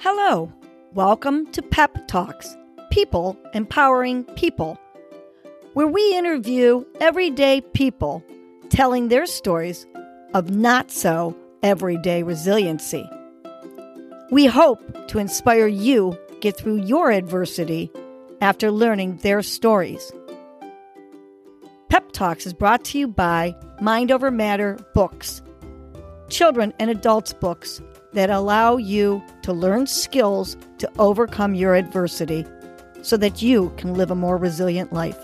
Hello, welcome to Pep Talks People Empowering People, where we interview everyday people telling their stories of not so everyday resiliency. We hope to inspire you get through your adversity after learning their stories. Pep Talks is brought to you by Mind Over Matter Books, children and adults books that allow you to learn skills to overcome your adversity so that you can live a more resilient life.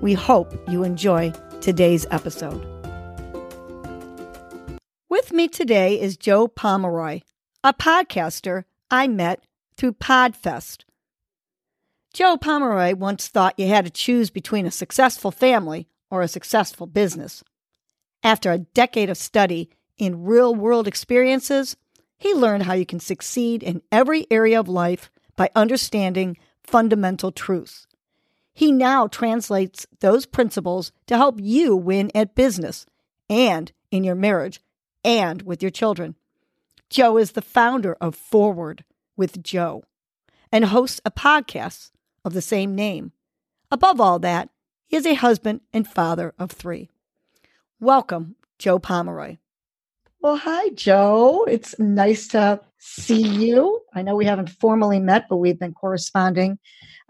We hope you enjoy today's episode. With me today is Joe Pomeroy, a podcaster I met through Podfest. Joe Pomeroy once thought you had to choose between a successful family or a successful business. After a decade of study in real world experiences, he learned how you can succeed in every area of life by understanding fundamental truths. He now translates those principles to help you win at business and in your marriage and with your children. Joe is the founder of Forward with Joe and hosts a podcast of the same name. Above all that, he is a husband and father of three. Welcome, Joe Pomeroy. Well, hi, Joe. It's nice to see you. I know we haven't formally met, but we've been corresponding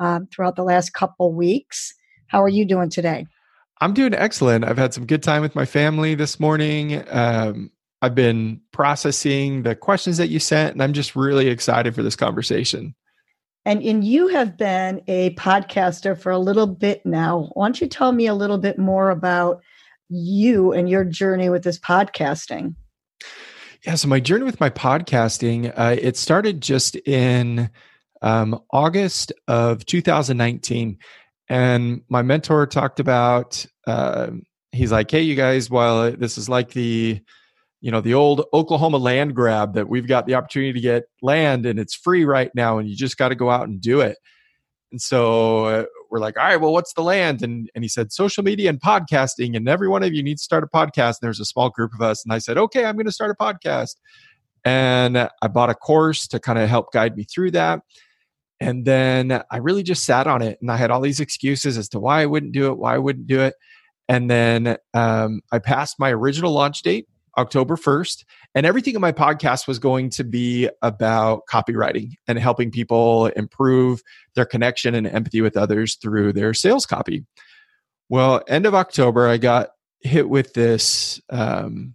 um, throughout the last couple weeks. How are you doing today? I'm doing excellent. I've had some good time with my family this morning. Um, I've been processing the questions that you sent, and I'm just really excited for this conversation. And, and you have been a podcaster for a little bit now. Why don't you tell me a little bit more about you and your journey with this podcasting? Yeah, so my journey with my podcasting, uh, it started just in um, August of 2019. And my mentor talked about, uh, he's like, hey, you guys, while this is like the, you know, the old Oklahoma land grab that we've got the opportunity to get land and it's free right now and you just got to go out and do it. And so uh, we're like, all right, well, what's the land? And, and he said, social media and podcasting. And every one of you needs to start a podcast. And there's a small group of us. And I said, okay, I'm going to start a podcast. And I bought a course to kind of help guide me through that. And then I really just sat on it and I had all these excuses as to why I wouldn't do it, why I wouldn't do it. And then um, I passed my original launch date October 1st. And everything in my podcast was going to be about copywriting and helping people improve their connection and empathy with others through their sales copy. Well, end of October, I got hit with this um,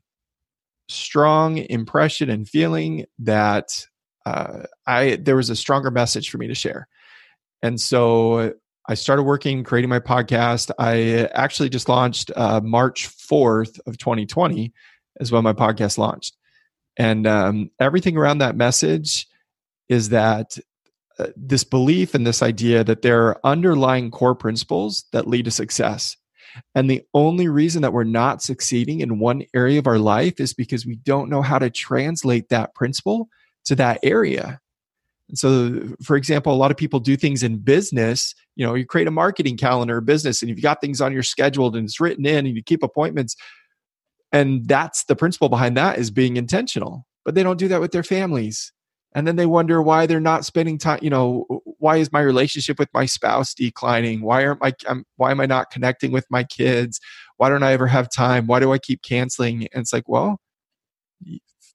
strong impression and feeling that uh, I there was a stronger message for me to share, and so I started working creating my podcast. I actually just launched uh, March fourth of 2020, is when my podcast launched. And um, everything around that message is that uh, this belief and this idea that there are underlying core principles that lead to success. And the only reason that we're not succeeding in one area of our life is because we don't know how to translate that principle to that area. And so, for example, a lot of people do things in business. You know, you create a marketing calendar business and you've got things on your schedule and it's written in and you keep appointments and that's the principle behind that is being intentional but they don't do that with their families. And then they wonder why they're not spending time you know why is my relationship with my spouse declining? Why aren't my um, why am i not connecting with my kids? Why don't i ever have time? Why do i keep canceling? And it's like well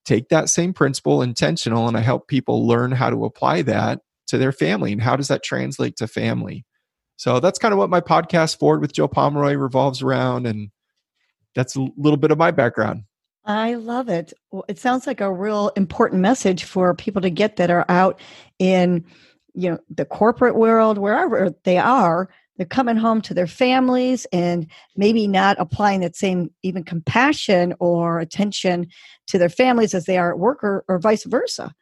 take that same principle intentional and i help people learn how to apply that to their family. And how does that translate to family? So that's kind of what my podcast forward with joe pomeroy revolves around. And that's a little bit of my background. I love it. It sounds like a real important message for people to get that are out in, you know, the corporate world, wherever they are. They're coming home to their families and maybe not applying that same even compassion or attention to their families as they are at work or, or vice versa.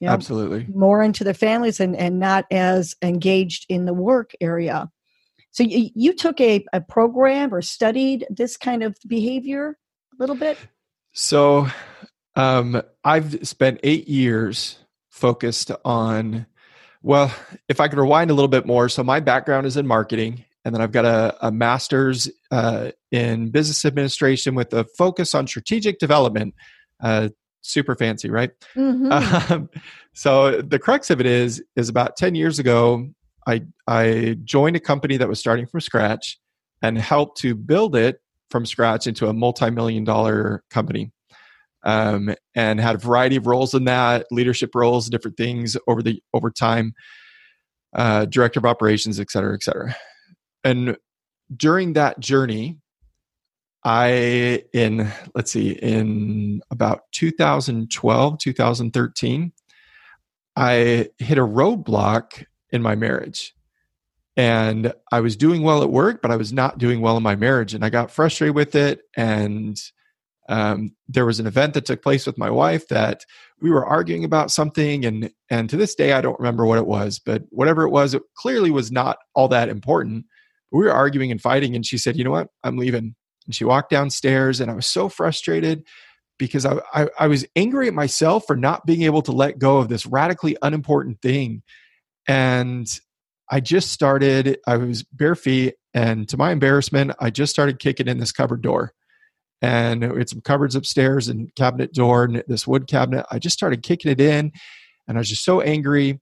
You know, Absolutely. More into their families and, and not as engaged in the work area. So you, you took a, a program or studied this kind of behavior a little bit? So um, I've spent eight years focused on, well, if I could rewind a little bit more. So my background is in marketing, and then I've got a, a master's uh, in business administration with a focus on strategic development. Uh, super fancy, right? Mhm. Um, so the crux of it is is about 10 years ago I I joined a company that was starting from scratch and helped to build it from scratch into a multi-million dollar company. Um, and had a variety of roles in that, leadership roles, different things over the over time, uh, director of operations, et cetera, et cetera. And during that journey, I in let's see, in about 2012, 2013, I hit a roadblock in my marriage. And I was doing well at work, but I was not doing well in my marriage. And I got frustrated with it. And um, there was an event that took place with my wife that we were arguing about something. And, and to this day, I don't remember what it was, but whatever it was, it clearly was not all that important. We were arguing and fighting. And she said, You know what? I'm leaving. And she walked downstairs. And I was so frustrated because I, I, I was angry at myself for not being able to let go of this radically unimportant thing. And I just started, I was bare feet, and to my embarrassment, I just started kicking in this cupboard door. And we had some cupboards upstairs and cabinet door and this wood cabinet. I just started kicking it in, and I was just so angry.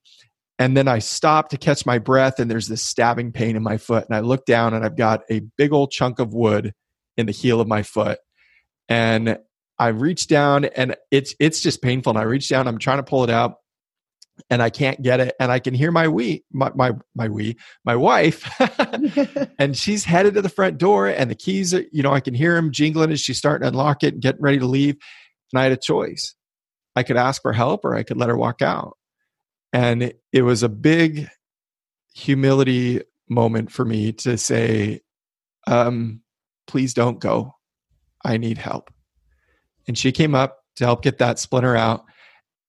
And then I stopped to catch my breath, and there's this stabbing pain in my foot. And I look down, and I've got a big old chunk of wood in the heel of my foot. And I reach down, and it's it's just painful. And I reach down, I'm trying to pull it out, and I can't get it. And I can hear my we my my my we my wife, and she's headed to the front door, and the keys, are, you know, I can hear him jingling as she's starting to unlock it and getting ready to leave. And I had a choice. I could ask for help, or I could let her walk out. And it, it was a big humility moment for me to say, um, "Please don't go. I need help." And she came up to help get that splinter out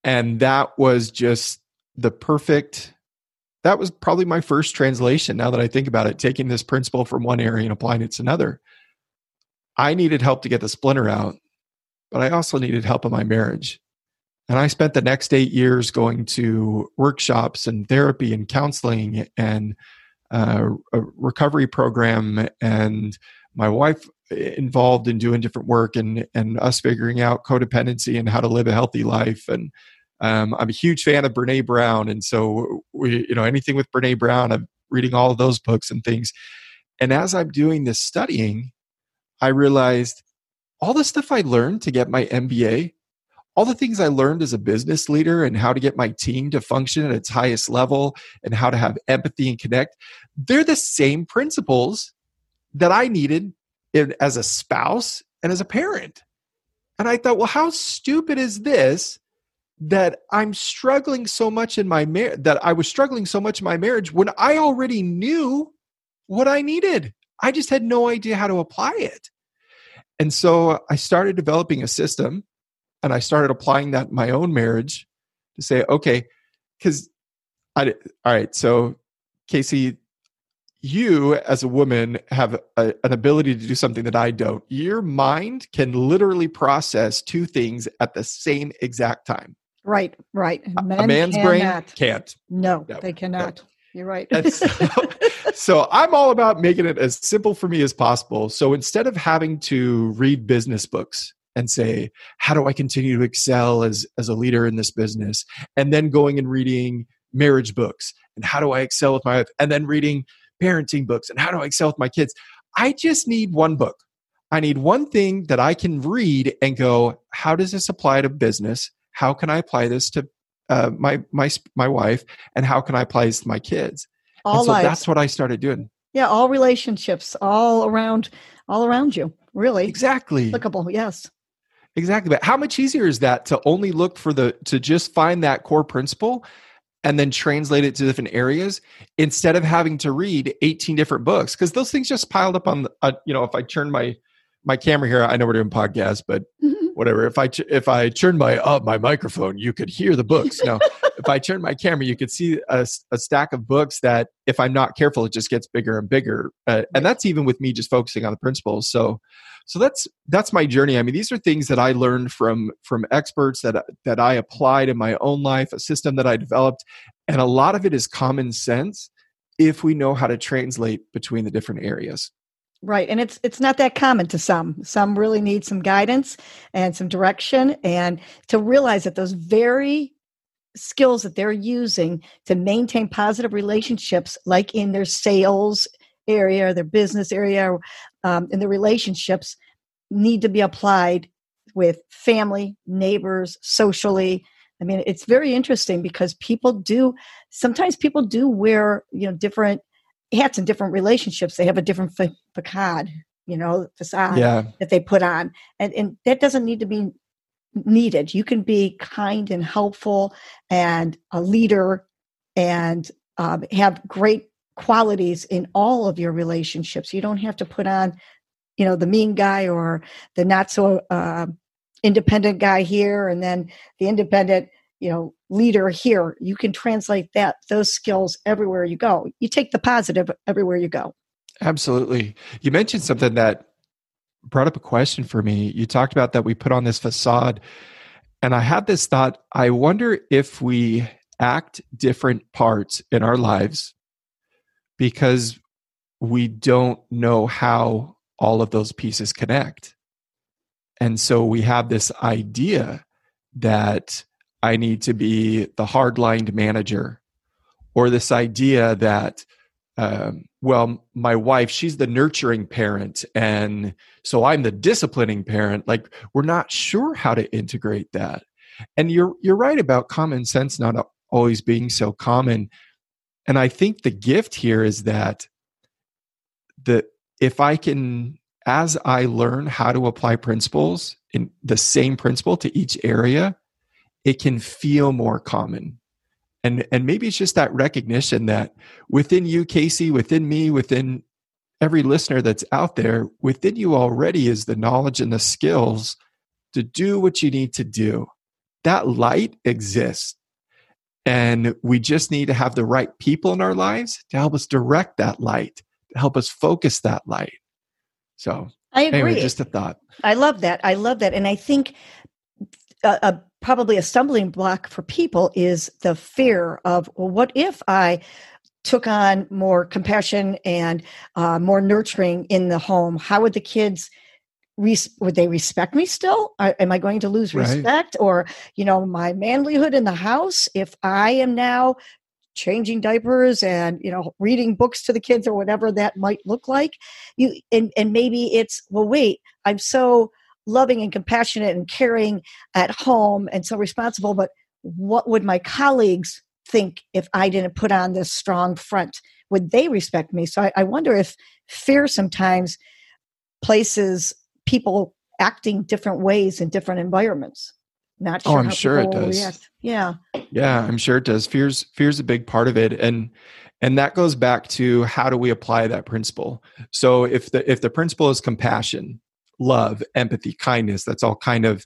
and that was just the perfect that was probably my first translation now that i think about it taking this principle from one area and applying it to another. I needed help to get the splinter out but i also needed help in my marriage. And i spent the next eight years going to workshops and therapy and counseling and uh, a recovery program and my wife involved in doing different work and and us figuring out codependency and how to live a healthy life and um, I'm a huge fan of Brene Brown, and so we, you know, anything with Brene Brown, I'm reading all of those books and things. And as I'm doing this studying, I realized all the stuff I learned to get my MBA, all the things I learned as a business leader, and how to get my team to function at its highest level, and how to have empathy and connect, they're the same principles that I needed as a spouse and as a parent. And I thought, well, how stupid is this? That I'm struggling so much in my marriage that I was struggling so much in my marriage when I already knew what I needed. I just had no idea how to apply it. And so I started developing a system and I started applying that in my own marriage to say, okay, because I, all right, so Casey, you as a woman have a, an ability to do something that I don't. Your mind can literally process two things at the same exact time. Right, right. Men a man's cannot. brain can't. No, no they cannot. No. You're right. so, so I'm all about making it as simple for me as possible. So instead of having to read business books and say, how do I continue to excel as, as a leader in this business? And then going and reading marriage books and how do I excel with my wife? And then reading parenting books and how do I excel with my kids? I just need one book. I need one thing that I can read and go, how does this apply to business? How can I apply this to uh, my my my wife, and how can I apply this to my kids? All and so lives. that's what I started doing. Yeah, all relationships, all around, all around you. Really, exactly applicable. Yes, exactly. But how much easier is that to only look for the to just find that core principle and then translate it to different areas instead of having to read 18 different books because those things just piled up on the, uh, you know if i turn my my camera here i know we're doing podcasts but mm-hmm. Whatever. If i if i turn my uh, my microphone you could hear the books. Now if i turn my camera you could see a, a, stack of books that if i'm not careful it just gets bigger and bigger. Uh, and that's even with me just focusing on the principles. So so that's that's my journey. I mean these are things that i learned from from experts that that i applied in my own life a system that i developed. And a lot of it is common sense if we know how to translate between the different areas Right. And it's it's not that common to some. Some really need some guidance and some direction and to realize that those very skills that they're using to maintain positive relationships like in their sales area, or their business area, um, in their relationships need to be applied with family, neighbors, socially. I mean, it's very interesting because people do sometimes people do wear, you know, different hats in different relationships. They have a different facade, you know, facade yeah. that they put on. And, and that doesn't need to be needed. You can be kind and helpful and a leader and um, have great qualities in all of your relationships. You don't have to put on, you know, the mean guy or the not so uh, independent guy here and then the independent you know leader here you can translate that those skills everywhere you go. You take the positive everywhere you go. Absolutely. You mentioned something that brought up a question for me. You talked about that we put on this facade and i had this thought i wonder if we act different parts in our lives because we don't know how all of those pieces connect. And so we have this idea that I need to be the hardlined manager, or this idea that, um, well, my wife, she's the nurturing parent, and so I'm the disciplining parent. Like we're not sure how to integrate that. And you're you're right about common sense not always being so common. And I think the gift here is that the if I can as I learn how to apply principles in the same principle to each area, it can feel more common. And, and maybe it's just that recognition that within you, Casey, within me, within every listener that's out there, within you already is the knowledge and the skills to do what you need to do. That light exists. And we just need to have the right people in our lives to help us direct that light, to help us focus that light. So, I agree. Anyway, just a thought. I love that. I love that. And I think a, a, probably a stumbling block for people is the fear of, well, what if I took on more compassion and uh, more nurturing in the home? How would the kids? Res- would they respect me still? Am I going to lose respect, right. or you know, my manlyhood in the house? If I am now changing diapers and you know reading books to the kids or whatever that might look like you and and maybe it's well wait i'm so loving and compassionate and caring at home and so responsible but what would my colleagues think if i didn't put on this strong front? Would they respect me? So i, I wonder if fear sometimes places people acting different ways in different environments. Not oh, sure oh i'm sure it does. react. yeah. Yeah i'm sure it does. Fears fears a big part of it and and that goes back to how do we apply that principle? So if the if the principle is compassion love empathy kindness. That's all kind of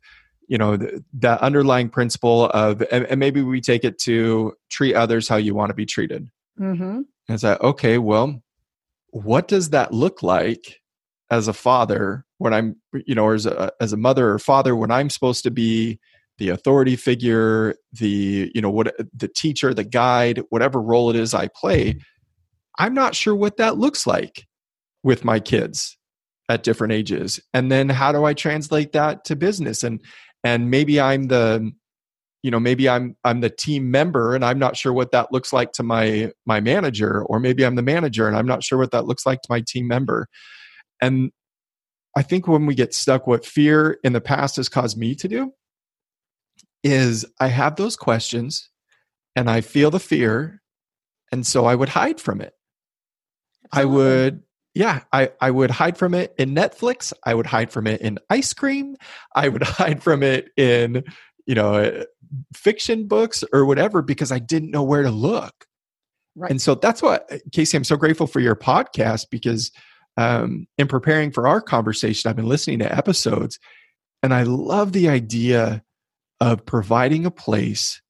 you know the, the underlying principle of and, and, maybe we take it to treat others how you want to be treated. Mm-hmm. and it's like okay well what does that look like as a father when i'm you know or as a, as a mother or father when i'm supposed to be the authority figure the you know what the teacher the guide whatever role it is i play i'm not sure what that looks like with my kids at different ages and then how do i translate that to business and and maybe i'm the you know maybe i'm i'm the team member and i'm not sure what that looks like to my my manager or maybe i'm the manager and i'm not sure what that looks like to my team member and i think when we get stuck what fear in the past has caused me to do is I have those questions and I feel the fear. And so I would hide from it. Absolutely. I would, yeah, I, I would hide from it in Netflix. I would hide from it in ice cream. I would hide from it in, you know, uh, fiction books or whatever because I didn't know where to look. Right. And so that's what, Casey, I'm so grateful for your podcast because um, in preparing for our conversation, I've been listening to episodes and I love the idea of providing a place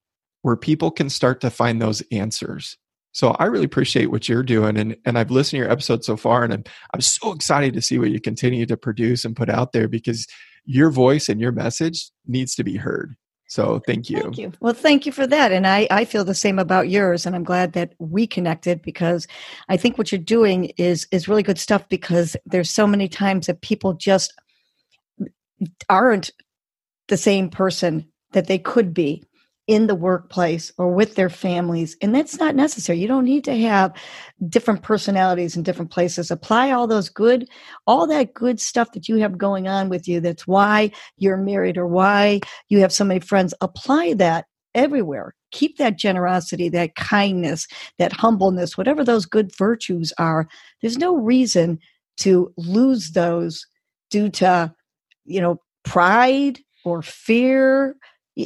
where people can start to find those answers. So I really appreciate what you're doing, and and I've listened to your episode so far, and I'm I'm so excited to see what you continue to produce and put out there because your voice and your message needs to be heard. So thank you. Thank you. Well, thank you for that. And I, I feel the same about yours. And I'm glad that we connected because I think what you're doing is is really good stuff because there's so many times that people just aren't the same person that they could be in the workplace or with their families. And that's not necessary. You don't need to have different personalities in different places. Apply all those good, all that good stuff that you have going on with you. That's why you're married or why you have so many friends. Apply that everywhere. Keep that generosity, that kindness, that humbleness, whatever those good virtues are. There's no reason to lose those due to, you know, pride or fear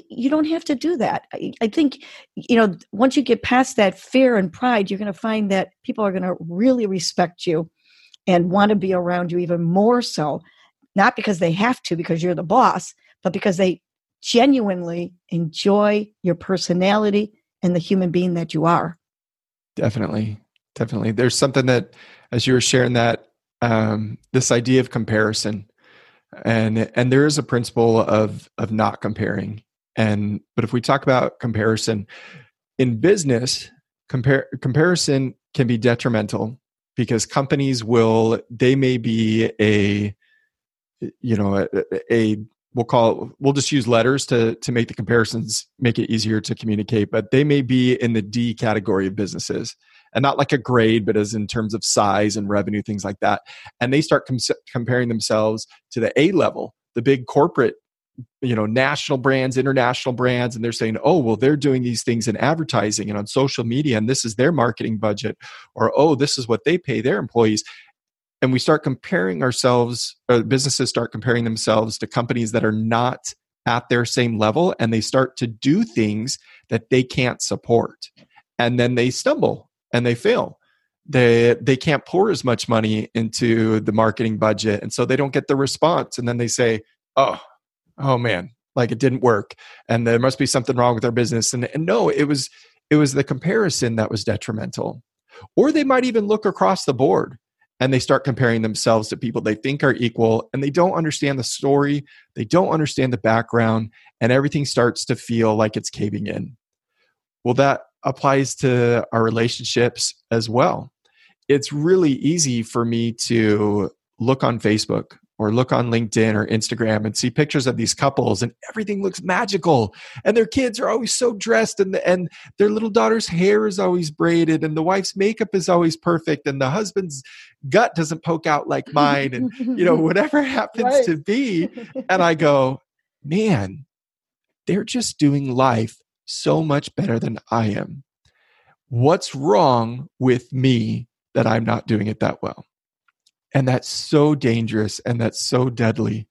you don't have to do that. I, think, you know, once you get past that fear and pride, you're going to find that people are going to really respect you and want to be around you even more so. Not because they have to, because you're the boss, but because they genuinely enjoy your personality and the human being that you are. Definitely. Definitely. There's something that, as you were sharing that, um, this idea of comparison and and there is a principle of of not comparing and but if we talk about comparison in business, comparison can be detrimental because companies will they may be a you know a, a we'll call we'll just use letters to to make the comparisons make it easier to communicate but they may be in the d category of businesses and not like a grade but as in terms of size and revenue things like that. And they start com- comparing themselves to the a level the big corporate you know national brands international brands and they're saying oh well they're doing these things in advertising and on social media and this is their marketing budget or oh this is what they pay their employees and we start comparing ourselves or businesses start comparing themselves to companies that are not at their same level and they start to do things that they can't support and then they stumble and they fail. They they can't pour as much money into the marketing budget and so they don't get the response and then they say oh oh man, like it didn't work and there must be something wrong with our business. And, and no, it was it was the comparison that was detrimental. Or they might even look across the board and they start comparing themselves to people they think are equal and they don't understand the story, they don't understand the background, and everything starts to feel like it's caving in. Well, that applies to our relationships as well. It's really easy for me to look on Facebook or look on LinkedIn or Instagram and see pictures of these couples and everything looks magical. And their kids are always so dressed and the, and their little daughter's hair is always braided and the wife's makeup is always perfect and the husband's gut doesn't poke out like mine and you know whatever happens right. to be. And I go man they're just doing life so much better than I am. What's wrong with me that I'm not doing it that well and that's so dangerous and that's so deadly.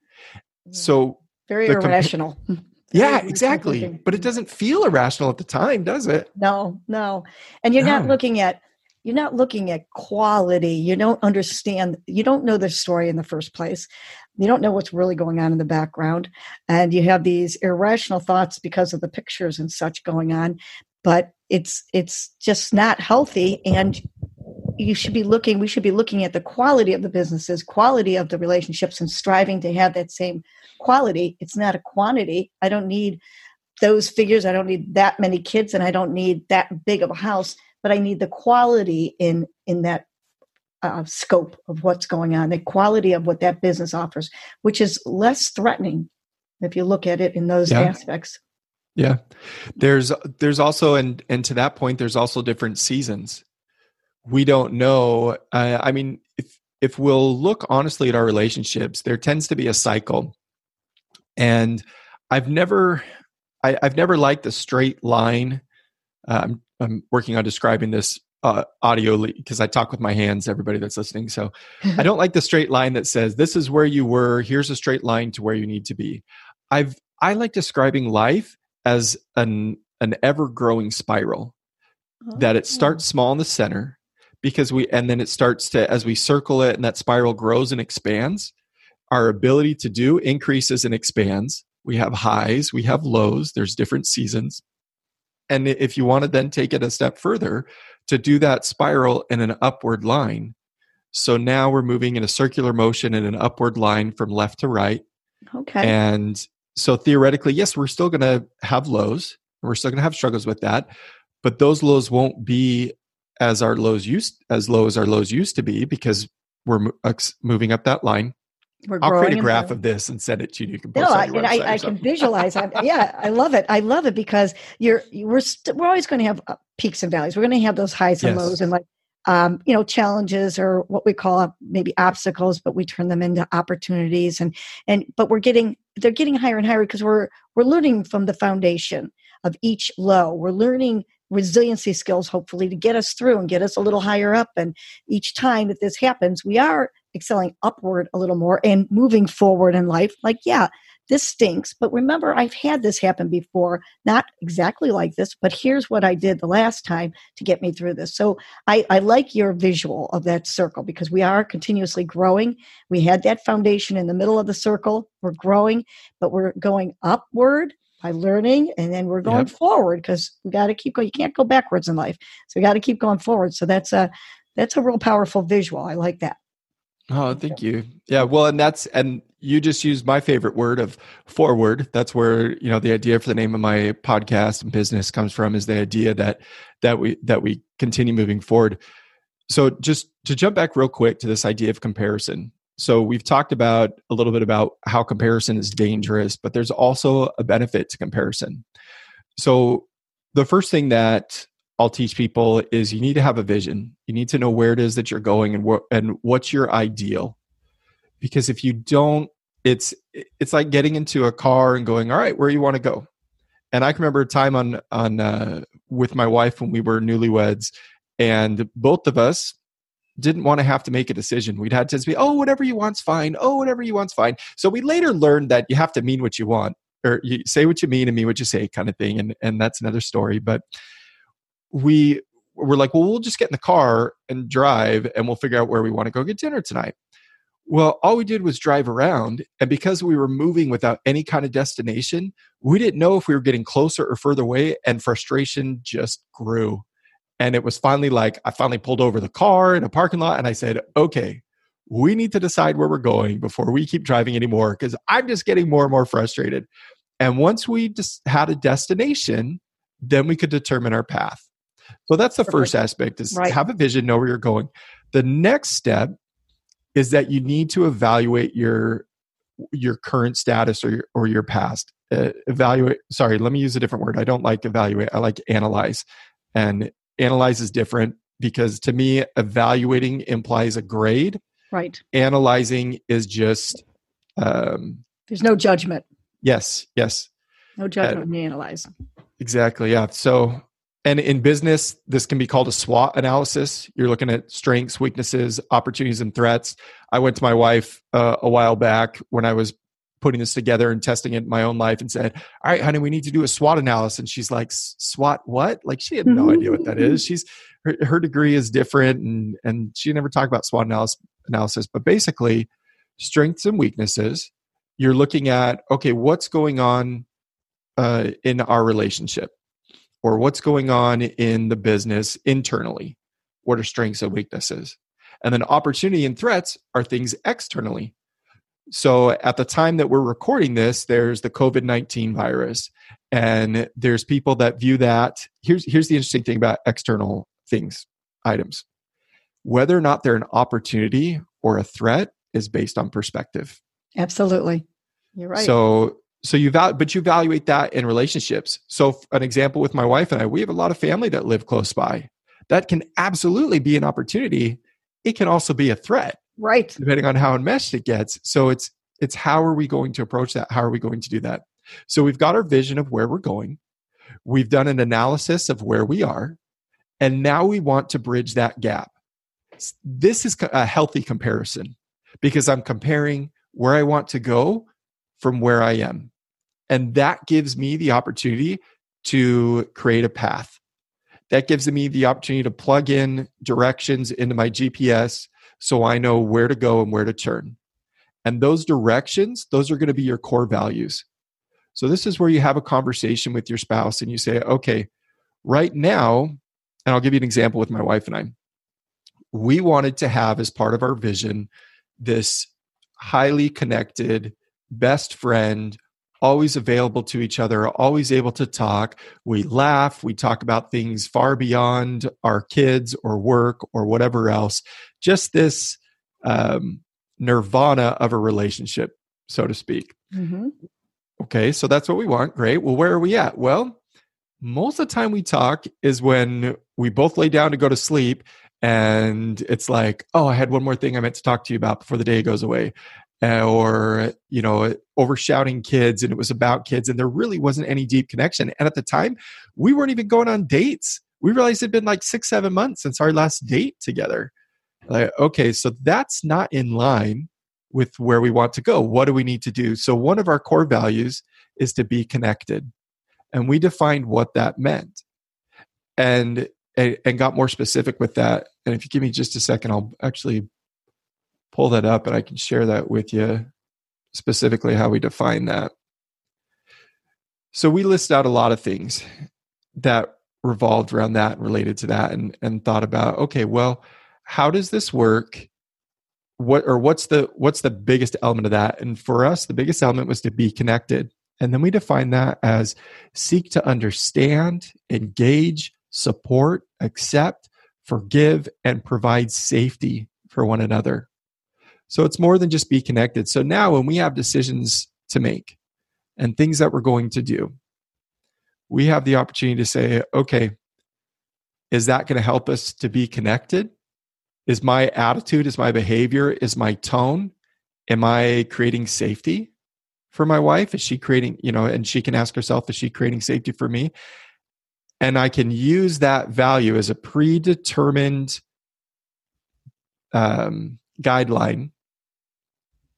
So very irrational. Yeah exactly. but it doesn't feel irrational at the time does it? No no. And you're no. not looking at you're not looking at quality. You don't understand you don't know the story in the first place. You don't know what's really going on in the background. And you have these irrational thoughts because of the pictures and such going on. But it's it's just not healthy and you should be looking we should be looking at the quality of the businesses quality of the relationships and striving to have that same quality. It's not a quantity. I don't need those figures. I don't need that many kids and i don't need that big of a house but i need the quality in in that uh, scope of what's going on the quality of what that business offers which is less threatening if you look at it in those yeah. aspects. Yeah. There's there's also and and to that point there's also different seasons we don't know. Uh, I mean, if if we'll look honestly at our relationships, there tends to be a cycle, and I've never, I, have never liked the straight line. Uh, I'm, I'm working on describing this uh, audio because I talk with my hands. Everybody that's listening, so I don't like the straight line that says this is where you were. Here's a straight line to where you need to be. I've I like describing life as an an ever growing spiral. Oh. That it starts small in the center because we and then it starts to as we circle it and that spiral grows and expands our ability to do increases and expands. We have highs we have lows there's different seasons. And if you want to then take it a step further to do that spiral in an upward line so now we're moving in a circular motion in an upward line from left to right. Okay. And so theoretically, yes, we're still going to have lows. We're still going to have struggles with that, but those lows won't be as our lows used as low as our lows used to be because we're moving up that line. I'll create a graph of this and send it to you. You can no, I, I, I can visualize. I, yeah, I love it. I love it because you're we're we st- we're always going to have uh, peaks and valleys. We're going to have those highs and yes. lows, and like um, you know challenges or what we call uh, maybe obstacles, but we turn them into opportunities. And and but we're getting they're getting higher and higher because we're we're learning from the foundation of each low. We're learning resiliency skills, hopefully, to get us through and get us a little higher up. And each time that this happens, we are excelling upward a little more and moving forward in life. Like, yeah, this stinks, but remember, I've had this happen before, not exactly like this, but here's what I did the last time to get me through this. So I, I like your visual of that circle because we are continuously growing. We had that foundation in the middle of the circle. We're growing, but we're going upward by learning and then we're going yep. forward because we got to keep going you can't go backwards in life. So we got to keep going forward. So that's a that's a real powerful visual. I like that. Oh thank you. Yeah well and that's and you just used my favorite word of forward. That's where you know the idea for the name of my podcast and business comes from is the idea that that we that we continue moving forward. So just to jump back real quick to this idea of comparison so we've talked about a little bit about how comparison is dangerous, but there's also a benefit to comparison. So the first thing that I'll teach people is you need to have a vision. You need to know where it is that you're going and and what's your ideal. Because if you don't, it's it's like getting into a car and going, all right, where you want to go. And I can remember a time on on uh, with my wife when we were newlyweds, and both of us didn't want to have to make a decision. We'd had to be, oh, whatever you want's fine. Oh, whatever you want's fine. So we later learned that you have to mean what you want, or you say what you mean and mean what you say, kind of thing. And and that's another story. But we were like, well, we'll just get in the car and drive, and we'll figure out where we want to go get dinner tonight. Well, all we did was drive around, and because we were moving without any kind of destination, we didn't know if we were getting closer or further away, and frustration just grew and it was finally like, I finally pulled over the car in a parking lot and I said, okay, we need to decide where we're going before we keep driving anymore because I'm just getting more and more frustrated. And once we just had a destination, then we could determine our path. So that's the first aspect is right. have a vision, know where you're going. The next step is that you need to evaluate your your current status or your, or your past. Uh, evaluate sorry, let me use a different word. I don't like evaluate. I like analyze. And analyze is different because to me evaluating implies a grade. Right. Analyzing is just um there's no judgment. Yes yes. No judgment uh, when you analyze. Exactly yeah. So and in business this can be called a swot analysis. You're looking at strengths weaknesses opportunities and threats. I went to my wife uh, a while back when i was putting this together and testing it in my own life and said, All right, honey, we need to do a SWOT analysis. And she's like, SWOT what? Like she had no idea what that is. She's her, her degree is different and and she never talked about SWOT analysis analysis. But basically, strengths and weaknesses, you're looking at, okay, what's going on uh, in our relationship? Or what's going on in the business internally? What are strengths and weaknesses? And then opportunity and threats are things externally so at the time that we're recording this, there's the COVID 19 virus, and there's people that view that. Here's, here's the interesting thing about external things, items. Whether or not they're an opportunity or a threat is based on perspective. Absolutely. You're right. So, so you val- but you evaluate that in relationships. So, an example with my wife and I, we have a lot of family that live close by. That can absolutely be an opportunity. It can also be a threat right. depending on how enmeshed it gets. So it's it's how are we going to approach that? How are we going to do that? So we've got our vision of where we're going. We've done an analysis of where we are. And now we want to bridge that gap. This is a healthy comparison because i'm comparing where i want to go from where i am. And that gives me the opportunity to create a path. That gives me the opportunity to plug in directions into my gps so I know where to go and where to turn. And those directions, those are going to be your core values. So this is where you have a conversation with your spouse and you say, okay, right now, and I'll give you an example with my wife and I. We wanted to have as part of our vision this highly connected, best friend, always available to each other, always able to talk. We laugh, we talk about things far beyond our kids or work or whatever else. Just this um, nirvana of a relationship, so to speak. Mm-hmm. Okay, so that's what we want. Great. Well, where are we at? Well, most of the time we talk is when we both lay down to go to sleep and it's like, oh, I had one more thing I meant to talk to you about before the day goes away. Uh, or, you know, over shouting kids and it was about kids and there really wasn't any deep connection. And at the time, we weren't even going on dates. We realized it'd been like six, seven months since our last date together. Like, okay, so that's not in line with where we want to go. What do we need to do? So, one of our core values is to be connected and we defined what that meant and and got more specific with that and if you give me just a second i'll actually pull that up and i can share that with you specifically how we define that so we list out a lot of things that revolved around that and related to that and and thought about okay well how does this work what or what's the what's the biggest element of that and for us the biggest element was to be connected and then we define that as seek to understand, engage, support, accept, forgive, and provide safety for one another. So it's more than just be connected. So now when we have decisions to make and things that we're going to do, we have the opportunity to say, okay, is that going to help us to be connected? Is my attitude, is my behavior, is my tone, am I creating safety? for my wife? Is she creating, you know, and she can ask herself, is she creating safety for me? And I can use that value as a predetermined um, guideline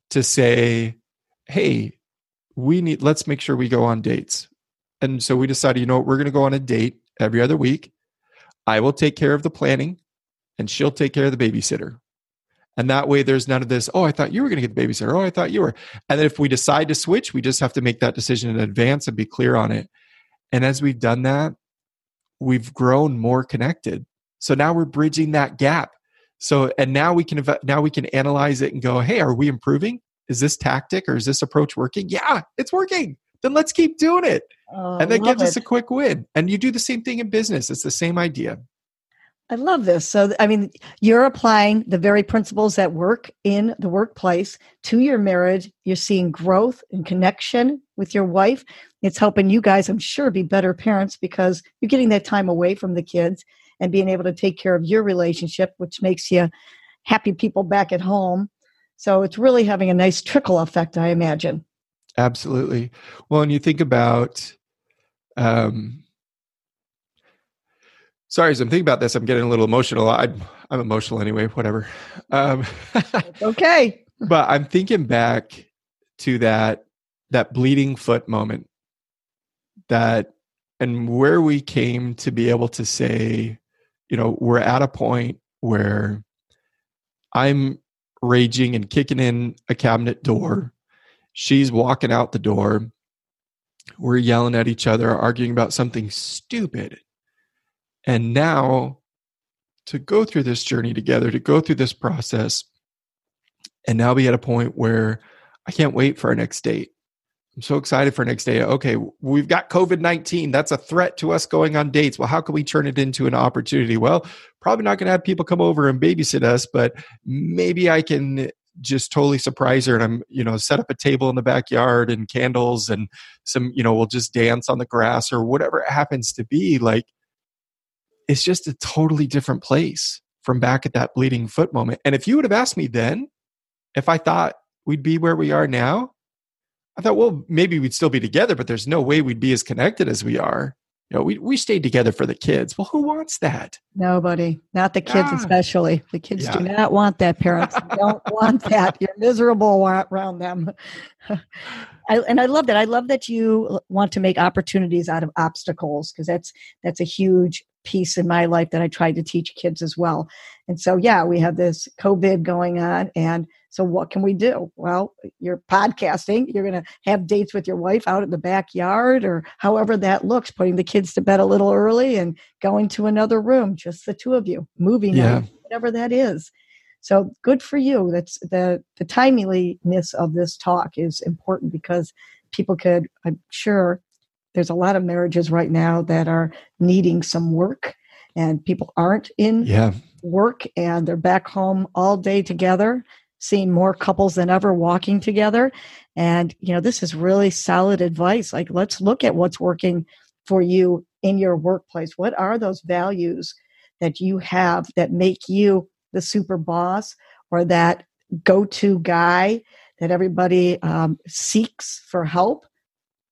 to say, hey, we need, let's make sure we go on dates. And so we decided, you know what, we're going to go on a date every other week. I will take care of the planning and she'll take care of the babysitter. And that way, there's none of this, oh, I thought you were going to get the babysitter. Oh, I thought you were. And then if we decide to switch, we just have to make that decision in advance and be clear on it. And as we've done that, we've grown more connected. So now we're bridging that gap. So, and now we can, now we can analyze it and go, hey, are we improving? Is this tactic or is this approach working? Yeah, it's working. Then let's keep doing it. Oh, and that gives it. us a quick win. And you do the same thing in business. It's the same idea. I love this. So, I mean, you're applying the very principles that work in the workplace to your marriage. You're seeing growth and connection with your wife. It's helping you guys, I'm sure, be better parents because you're getting that time away from the kids and being able to take care of your relationship, which makes you happy people back at home. So, it's really having a nice trickle effect, I imagine. Absolutely. Well, and you think about, um, Sorry, as I'm thinking about this, I'm getting a little emotional. I'm I'm emotional anyway. Whatever. Um, okay. but I'm thinking back to that that bleeding foot moment, that and where we came to be able to say, you know, we're at a point where I'm raging and kicking in a cabinet door. She's walking out the door. We're yelling at each other, arguing about something stupid and now to go through this journey together, to go through this process, and now be at a point where I can't wait for our next date. I'm so excited for next day. Okay, we've got COVID 19. That's a threat to us going on dates. Well, how can we turn it into an opportunity? Well, probably not going to have people come over and babysit us, but maybe I can just totally surprise her and I'm, you know, set up a table in the backyard and candles and some, you know, we'll just dance on the grass or whatever it happens to be. Like, it's just a totally different place from back at that bleeding foot moment. And if you would have asked me then, if I thought we'd be where we are now, I thought, well, maybe we'd still be together, but there's no way we'd be as connected as we are. You know, we, we stayed together for the kids. Well, who wants that? Nobody, not the kids, ah. especially. The kids yeah. do not want that. Parents don't want that. You're miserable around them. I, and I love that. I love that you want to make opportunities out of obstacles because that's that's a huge piece in my life that I tried to teach kids as well. And so, yeah, we have this COVID going on. And so, what can we do? Well, you're podcasting, you're going to have dates with your wife out in the backyard or however that looks, putting the kids to bed a little early and going to another room, just the two of you, moving, yeah. whatever that is. So good for you. That's the the timeliness of this talk is important because people could, I'm sure there's a lot of marriages right now that are needing some work and people aren't in yeah. work and they're back home all day together seeing more couples than ever walking together. And you know this is really solid advice. Like let's look at what's working for you in your workplace. What are those values that you have that make you the super boss or that go-to guy that everybody um, seeks for help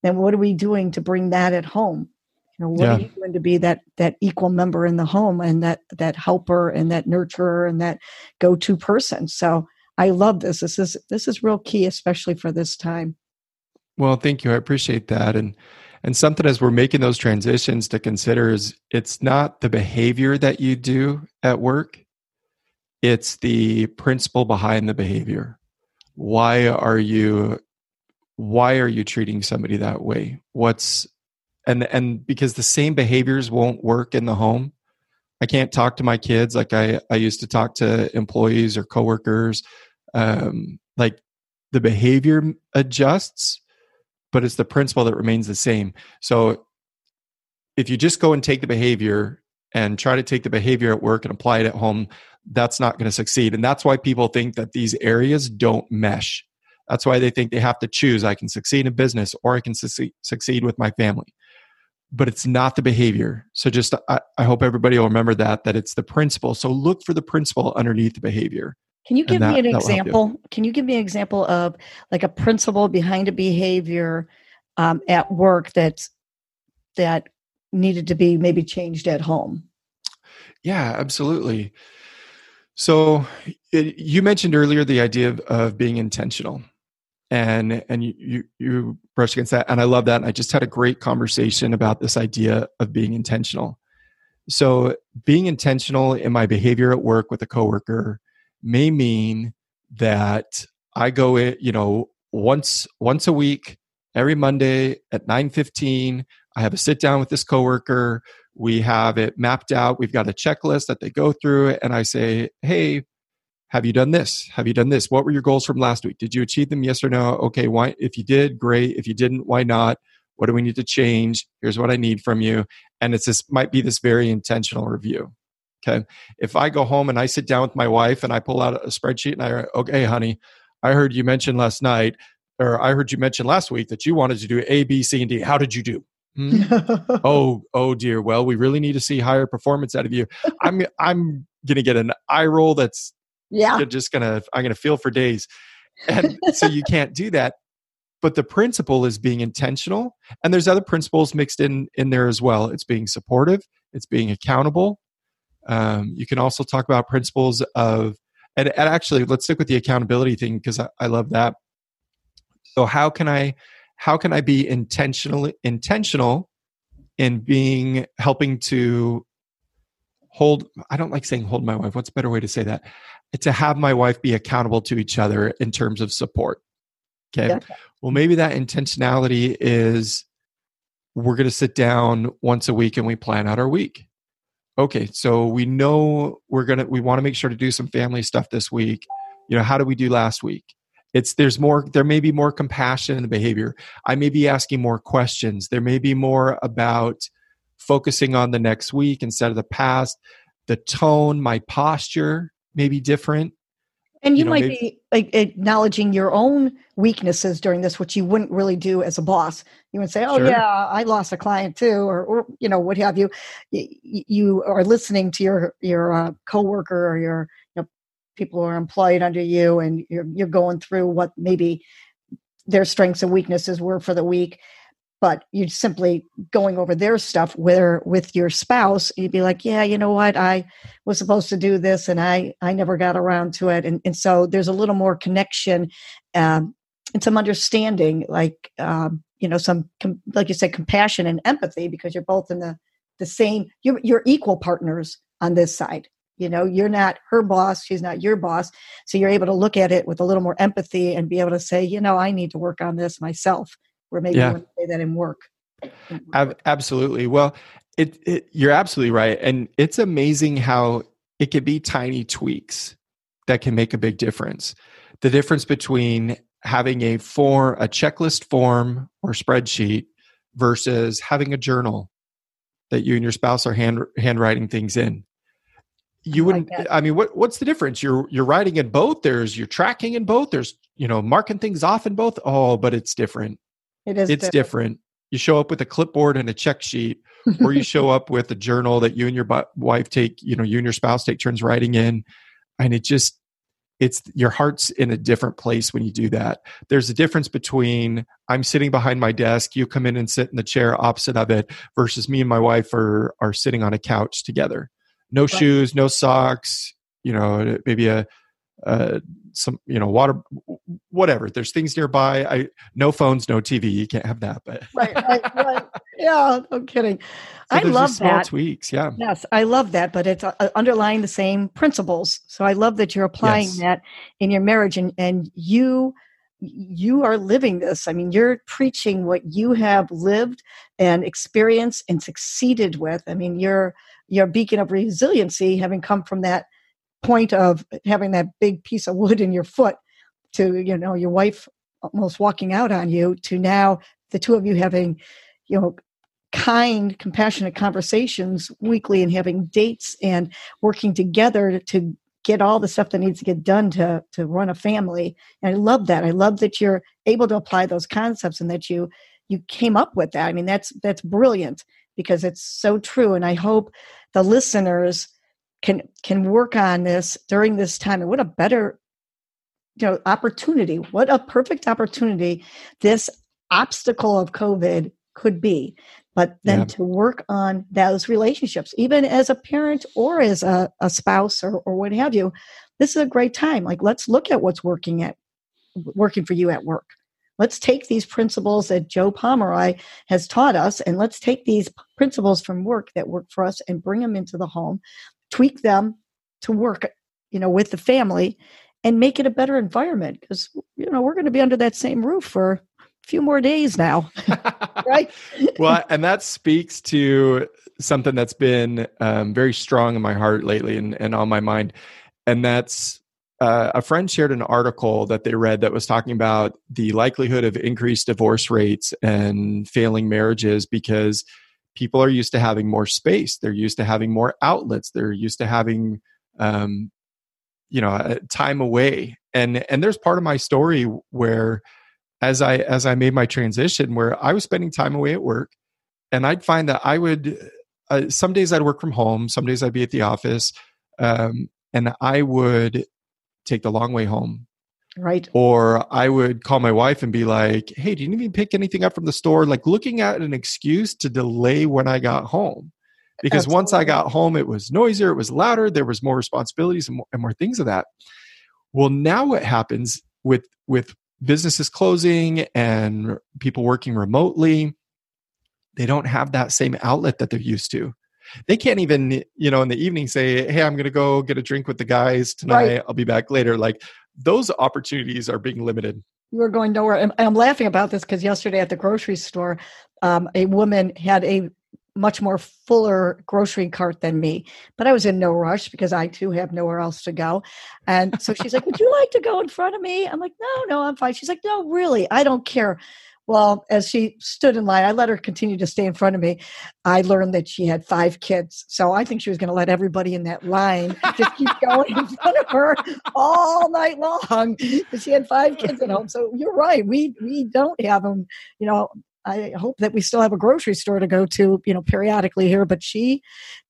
then what are we doing to bring that at home? You know what yeah. are you doing to be that that equal member in the home and that that helper and that nurturer and that go-to person? So i love this. This is this is real key especially for this time. Well thank you. I appreciate that. And and something as we're making those transitions to consider is it's not the behavior that you do at work. It's the principle behind the behavior. Why are you why are you treating somebody that way? What's and and because the same behaviors won't work in the home. I can't talk to my kids. Like i i used to talk to employees or coworkers. Um like the behavior adjusts but it's the principle that remains the same. So if you just go and take the behavior and try to take the behavior at work and apply it at home that's not going to succeed. And that's why people think that these areas don't mesh that's why they think they have to choose i can succeed in business or i can succeed with my family but it's not the behavior. So just I, I, hope everybody will remember that that it's the principle. So look for the principle underneath the behavior. Can you give that, me an example? You. Can you give me an example of like a principle behind a behavior um, at work that's that needed to be maybe changed at home? Yeah, absolutely. So it, you mentioned earlier the idea of, of being intentional and and you, you you brush against that and i love that and i just had a great conversation about this idea of being intentional. So being intentional in my behavior at work with a coworker may mean that i go in you know once once a week every monday at 9:15 i have a sit down with this coworker we have it mapped out we've got a checklist that they go through and i say hey have you done this? Have you done this? What were your goals from last week? Did you achieve them? Yes or no? Okay why if you did great. If you didn't why not? What do we need to change? Here's what i need from you. And it's this might be this very intentional review okay? If i go home and i sit down with my wife and i pull out a spreadsheet and i okay honey i heard you mention last night or i heard you mention last week that you wanted to do a b c and d. How did you do? Hmm? oh oh dear. Well we really need to see higher performance out of you. I'm i'm gonna get an eye roll that's yeah. you're just gonna i'm gonna feel for days. And so you can't do that. But the principle is being intentional and there's other principles mixed in in there as well. It's being supportive it's being accountable. Um, you can also talk about principles of and, and actually let's stick with the accountability thing because I, I love that. So how can i how can i be intentional intentional in being helping to hold i don't like saying hold my wife what's a better way to say that? To have my wife be accountable to each other in terms of support okay? Yeah. well maybe that intentionality is we're going to sit down once a week and we plan out our week. Okay so we know we're going to we want to make sure to do some family stuff this week. You know how do we do last week? It's there's more there may be more compassion in the behavior. I may be asking more questions. There may be more about focusing on the next week instead of the past. The tone, my posture may be different. And you, you know, might maybe, be like acknowledging your own weaknesses during this, which you wouldn't really do as a boss. You would say, "Oh sure. yeah, I lost a client too," or, or you know what have you. You are listening to your your uh, coworker or your you know, people who are employed under you, and you're you're going through what maybe their strengths and weaknesses were for the week but you're simply going over their stuff where with your spouse you'd be like yeah you know what? I was supposed to do this and i i never got around to it. And, and so there's a little more connection um, and some understanding like um, you know some com- like you said compassion and empathy because you're both in the the same you're, you're equal partners on this side. You know you're not her boss she's not your boss. So you're able to look at it with a little more empathy and be able to say you know i need to work on this myself where maybe yeah. you want to say that in work. Ab- absolutely. Well, it, it, you're absolutely right, and it's amazing how it can be tiny tweaks that can make a big difference. The difference between having a form a checklist form or spreadsheet versus having a journal that you and your spouse are hand handwriting things in you wouldn't like i mean what what's the difference you're you're writing in both there's you're tracking in both there's you know marking things off in both oh but it's different it is it's different. different. you show up with a clipboard and a check sheet or you show up with a journal that you and your wife take you know you and your spouse take turns writing in and it just it's your heart's in a different place when you do that there's a difference between i'm sitting behind my desk you come in and sit in the chair opposite of it versus me and my wife are are sitting on a couch together no right. shoes no socks you know maybe a, a some you know water whatever. There's things nearby. I no phones no tv you can't have that but right, right, right. yeah no kidding. So i love small that. tweaks yeah. Yes i love that but it's uh, underlying the same principles. So i love that you're applying yes. that in your marriage and and you you are living this. I mean you're preaching what you have lived and experienced and succeeded with. I mean you're you're a beacon of resiliency having come from that point of having that big piece of wood in your foot to you know your wife almost walking out on you to now the two of you having you know kind compassionate conversations weekly and having dates and working together to get all the stuff that needs to get done to to run a family. And i love that. I love that you're able to apply those concepts and that you you came up with that. I mean that's that's brilliant because it's so true. And i hope the listeners can can work on this during this time and what a better you know opportunity. What a perfect opportunity this obstacle of covid could be. But then yeah. to work on those relationships even as a parent or as a, a spouse or, or what have you this is a great time. Like let's look at what's working at working for you at work. Let's take these principles that joe pomeroy has taught us and let's take these principles from work that work for us and bring them into the home tweak them to work you know with the family and make it a better environment because you know we're going to be under that same roof for a few more days now right? Well and that speaks to something that's been um, very strong in my heart lately and, and on my mind and that's uh, a friend shared an article that they read that was talking about the likelihood of increased divorce rates and failing marriages because people are used to having more space. They're used to having more outlets. They're used to having um, you know time away. And and there's part of my story where as i as i made my transition where i was spending time away at work and i'd find that i would uh, some days i'd work from home some days i'd be at the office um, and i would take the long way home Right. Or I would call my wife and be like, hey, do you need me to pick anything up from the store? Like looking at an excuse to delay when I got home. Because Absolutely. once I got home, it was noisier, it was louder, there was more responsibilities and more, and more things of that. Well, now what happens with with businesses closing and people working remotely, they don't have that same outlet that they're used to. They can't even, you know, in the evening say, "Hey, I'm going to go get a drink with the guys tonight. Right. I'll be back later." Like those opportunities are being limited. We're going nowhere. And I'm laughing about this because yesterday at the grocery store, um, a woman had a much more fuller grocery cart than me. But I was in no rush because I too have nowhere else to go. And so she's like, Would you like to go in front of me? I'm like, No, no, I'm fine. She's like, No, really, I don't care. Well, as she stood in line, I let her continue to stay in front of me. I learned that she had five kids. So I think she was going to let everybody in that line just keep going in front of her all night long because she had five kids at home. So you're right. We, we don't have them, you know, I hope that we still have a grocery store to go to, you know, periodically here. But she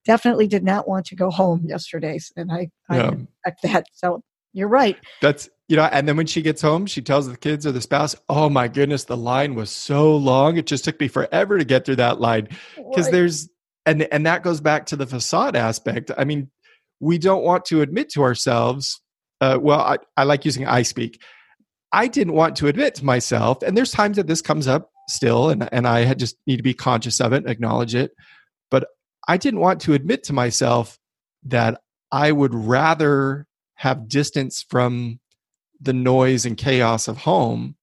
definitely did not want to go home yesterday, and I, I yeah. expect that. So you're right. That's you know, and then when she gets home, she tells the kids or the spouse, "Oh my goodness, the line was so long. It just took me forever to get through that line." Because there's and and that goes back to the facade aspect. I mean, we don't want to admit to ourselves. Uh, well, I, I like using I speak. I didn't want to admit to myself, and there's times that this comes up still, and and I had just need to be conscious of it, acknowledge it. But I didn't want to admit to myself that I would rather have distance from the noise and chaos of home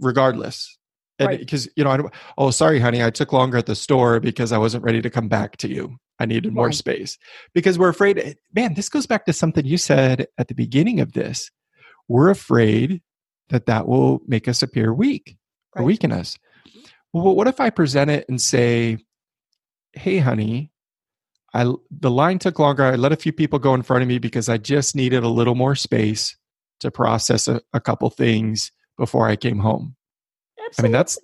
regardless and right. because you know i don't oh sorry honey i took longer at the store because i wasn't ready to come back to you i needed more right. space because we're afraid eh, man this goes back to something you said at the beginning of this we're afraid that that will make us appear weak or weaken us. Well, what if I present it and say, "Hey, honey, I the line took longer. I let a few people go in front of me because I just needed a little more space to process a, a couple things before I came home." Absolutely. I mean, that's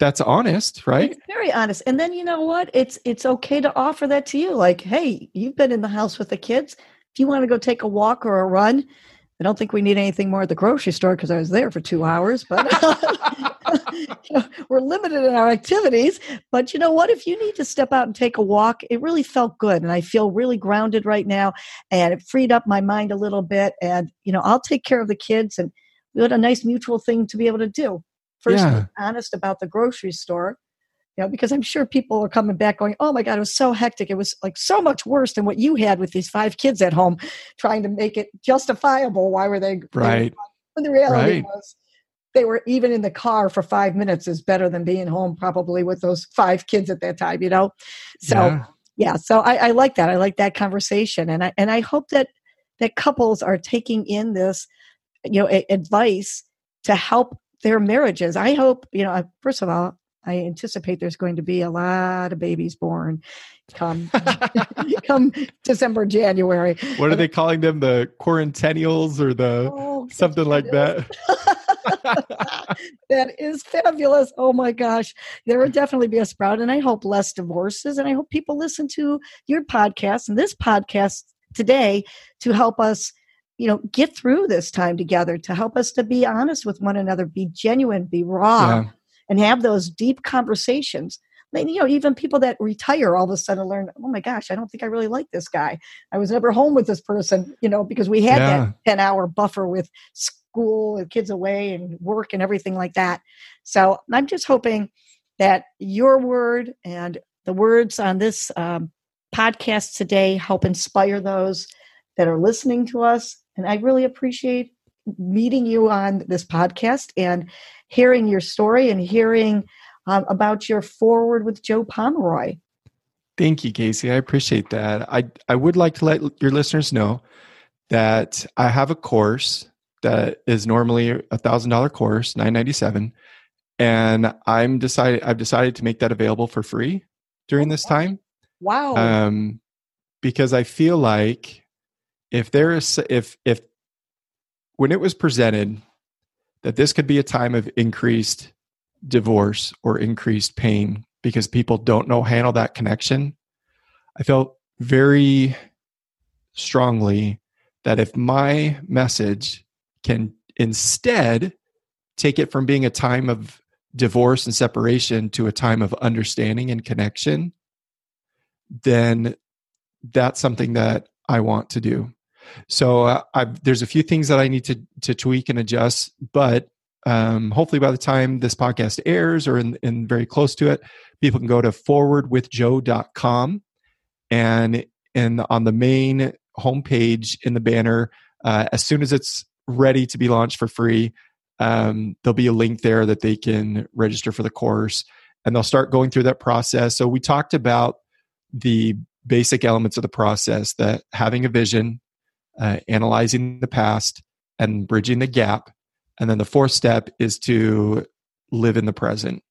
that's honest, right? It's very honest. And then you know what? It's it's okay to offer that to you. Like, hey, you've been in the house with the kids. If you want to go take a walk or a run, I don't think we need anything more at the grocery store because I was there for two hours. But you know, we're limited in our activities. But you know what? If you need to step out and take a walk, it really felt good, and I feel really grounded right now, and it freed up my mind a little bit. And you know, I'll take care of the kids, and we had a nice mutual thing to be able to do. First, Yeah. honest about the grocery store you know, because I'm sure people are coming back going, "Oh my God, it was so hectic. It was like so much worse than what you had with these five kids at home, trying to make it justifiable. Why were they Right. But the reality Right. was, they were even in the car for five minutes is better than being home probably with those five kids at that time. You know, so Yeah. yeah, so I, I like that. I like that conversation, and I and I hope that that couples are taking in this, you know, a- advice to help their marriages. I hope you know. First of all, I anticipate there's going to be a lot of babies born come come December, January. what are they calling them? The quarentennials or the Oh, something like that? that is fabulous. Oh my gosh. There will definitely be a sprout. And I hope less divorces. And I hope people listen to your podcast and this podcast today to help us, you know, get through this time together, to help us to be honest with one another, be genuine, be raw, yeah. and have those deep conversations. I mean, you know, even people that retire all of a sudden learn, oh my gosh, I don't think I really like this guy. I was never home with this person, you know, because we had Yeah. that 10 hour buffer with school and kids away and work and everything like that. So I'm just hoping that your word and the words on this um, podcast today help inspire those that are listening to us. And I really appreciate meeting you on this podcast and hearing your story and hearing um, about your forward with Joe Pomeroy. Thank you, Casey. I appreciate that. I I would like to let your listeners know that I have a course that is normally a thousand dollar course, nine ninety seven, and I'm decided I've decided to make that available for free during this time. Wow. um, because I feel like if there is if if when it was presented that this could be a time of increased divorce or increased pain because people don't know handle that connection, I felt very strongly that if my message can instead take it from being a time of divorce and separation to a time of understanding and connection, then that's something that I want to do. So uh, there's a few things that I need to to tweak and adjust, but um, hopefully by the time this podcast airs or in, in very close to it, people can go to forwardwithjoe.com and and on the main homepage in the banner, uh, as soon as it's ready to be launched for free, um, there'll be a link there that they can register for the course and they'll start going through that process. So we talked about the basic elements of the process that having a vision, uh, analyzing the past, and bridging the gap. And then the fourth step is to live in the present.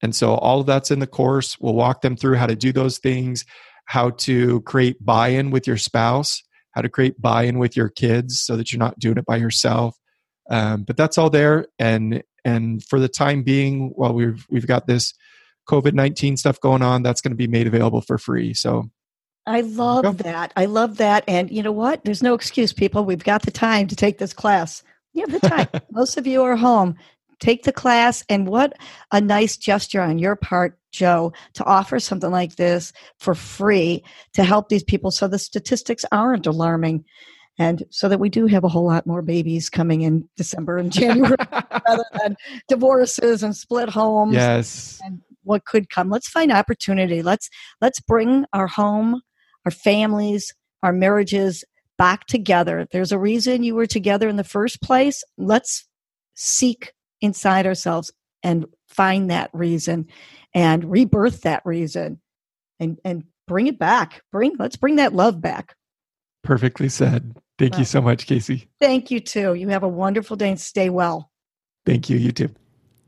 And so all of that's in the course. We'll walk them through how to do those things, how to create buy in with your spouse, how to create buy in with your kids so that you're not doing it by yourself. Um, but that's all there. And and for the time being, while we've we've got this COVID nineteen stuff going on, that's going to be made available for free. So I love that. I love that. And you know what? There's no excuse, people. We've got the time to take this class. You have the time. Most of you are home. Take the class. And what a nice gesture on your part, Joe, to offer something like this for free to help these people so the statistics aren't alarming. And so that we do have a whole lot more babies coming in December and January rather than divorces and split homes yes, and what could come. Let's find opportunity. Let's let's bring our home our families our marriages back together. There's a reason you were together in the first place let's seek inside ourselves and find that reason and rebirth that reason and and bring it back bring let's bring that love back perfectly said. Thank you so much, Casey. thank you too you have a wonderful day and stay well Thank you. You too.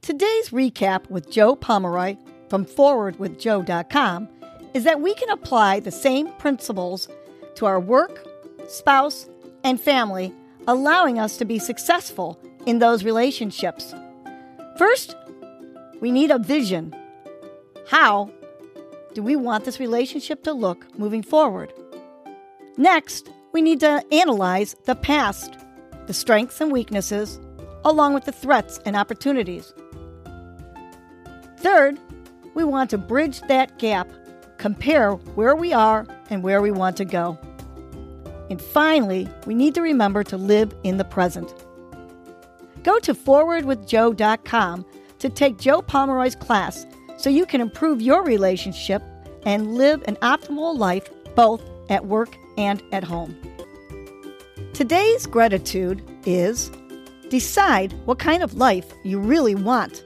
Today's recap with Joe Pomeroy from forwardwithjoe.com is that we can apply the same principles to our work, spouse, and family, allowing us to be successful in those relationships. First, we need a vision. How do we want this relationship to look moving forward? Next, we need to analyze the past, the strengths and weaknesses, along with the threats and opportunities. Third, we want to bridge that gap, compare where we are and where we want to go. And finally, we need to remember to live in the present. Go to forwardwithjoe.com to take Joe Pomeroy's class so you can improve your relationship and live an optimal life both at work and at home. Today's gratitude is decide what kind of life you really want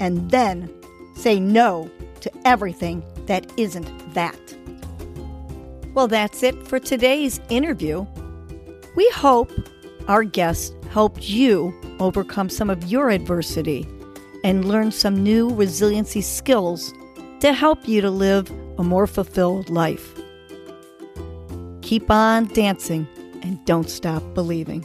and then say no to everything that isn't that. Well, that's it for today's interview. We hope our guest helped you overcome some of your adversity and learn some new resiliency skills to help you to live a more fulfilled life. Keep on dancing and don't stop believing.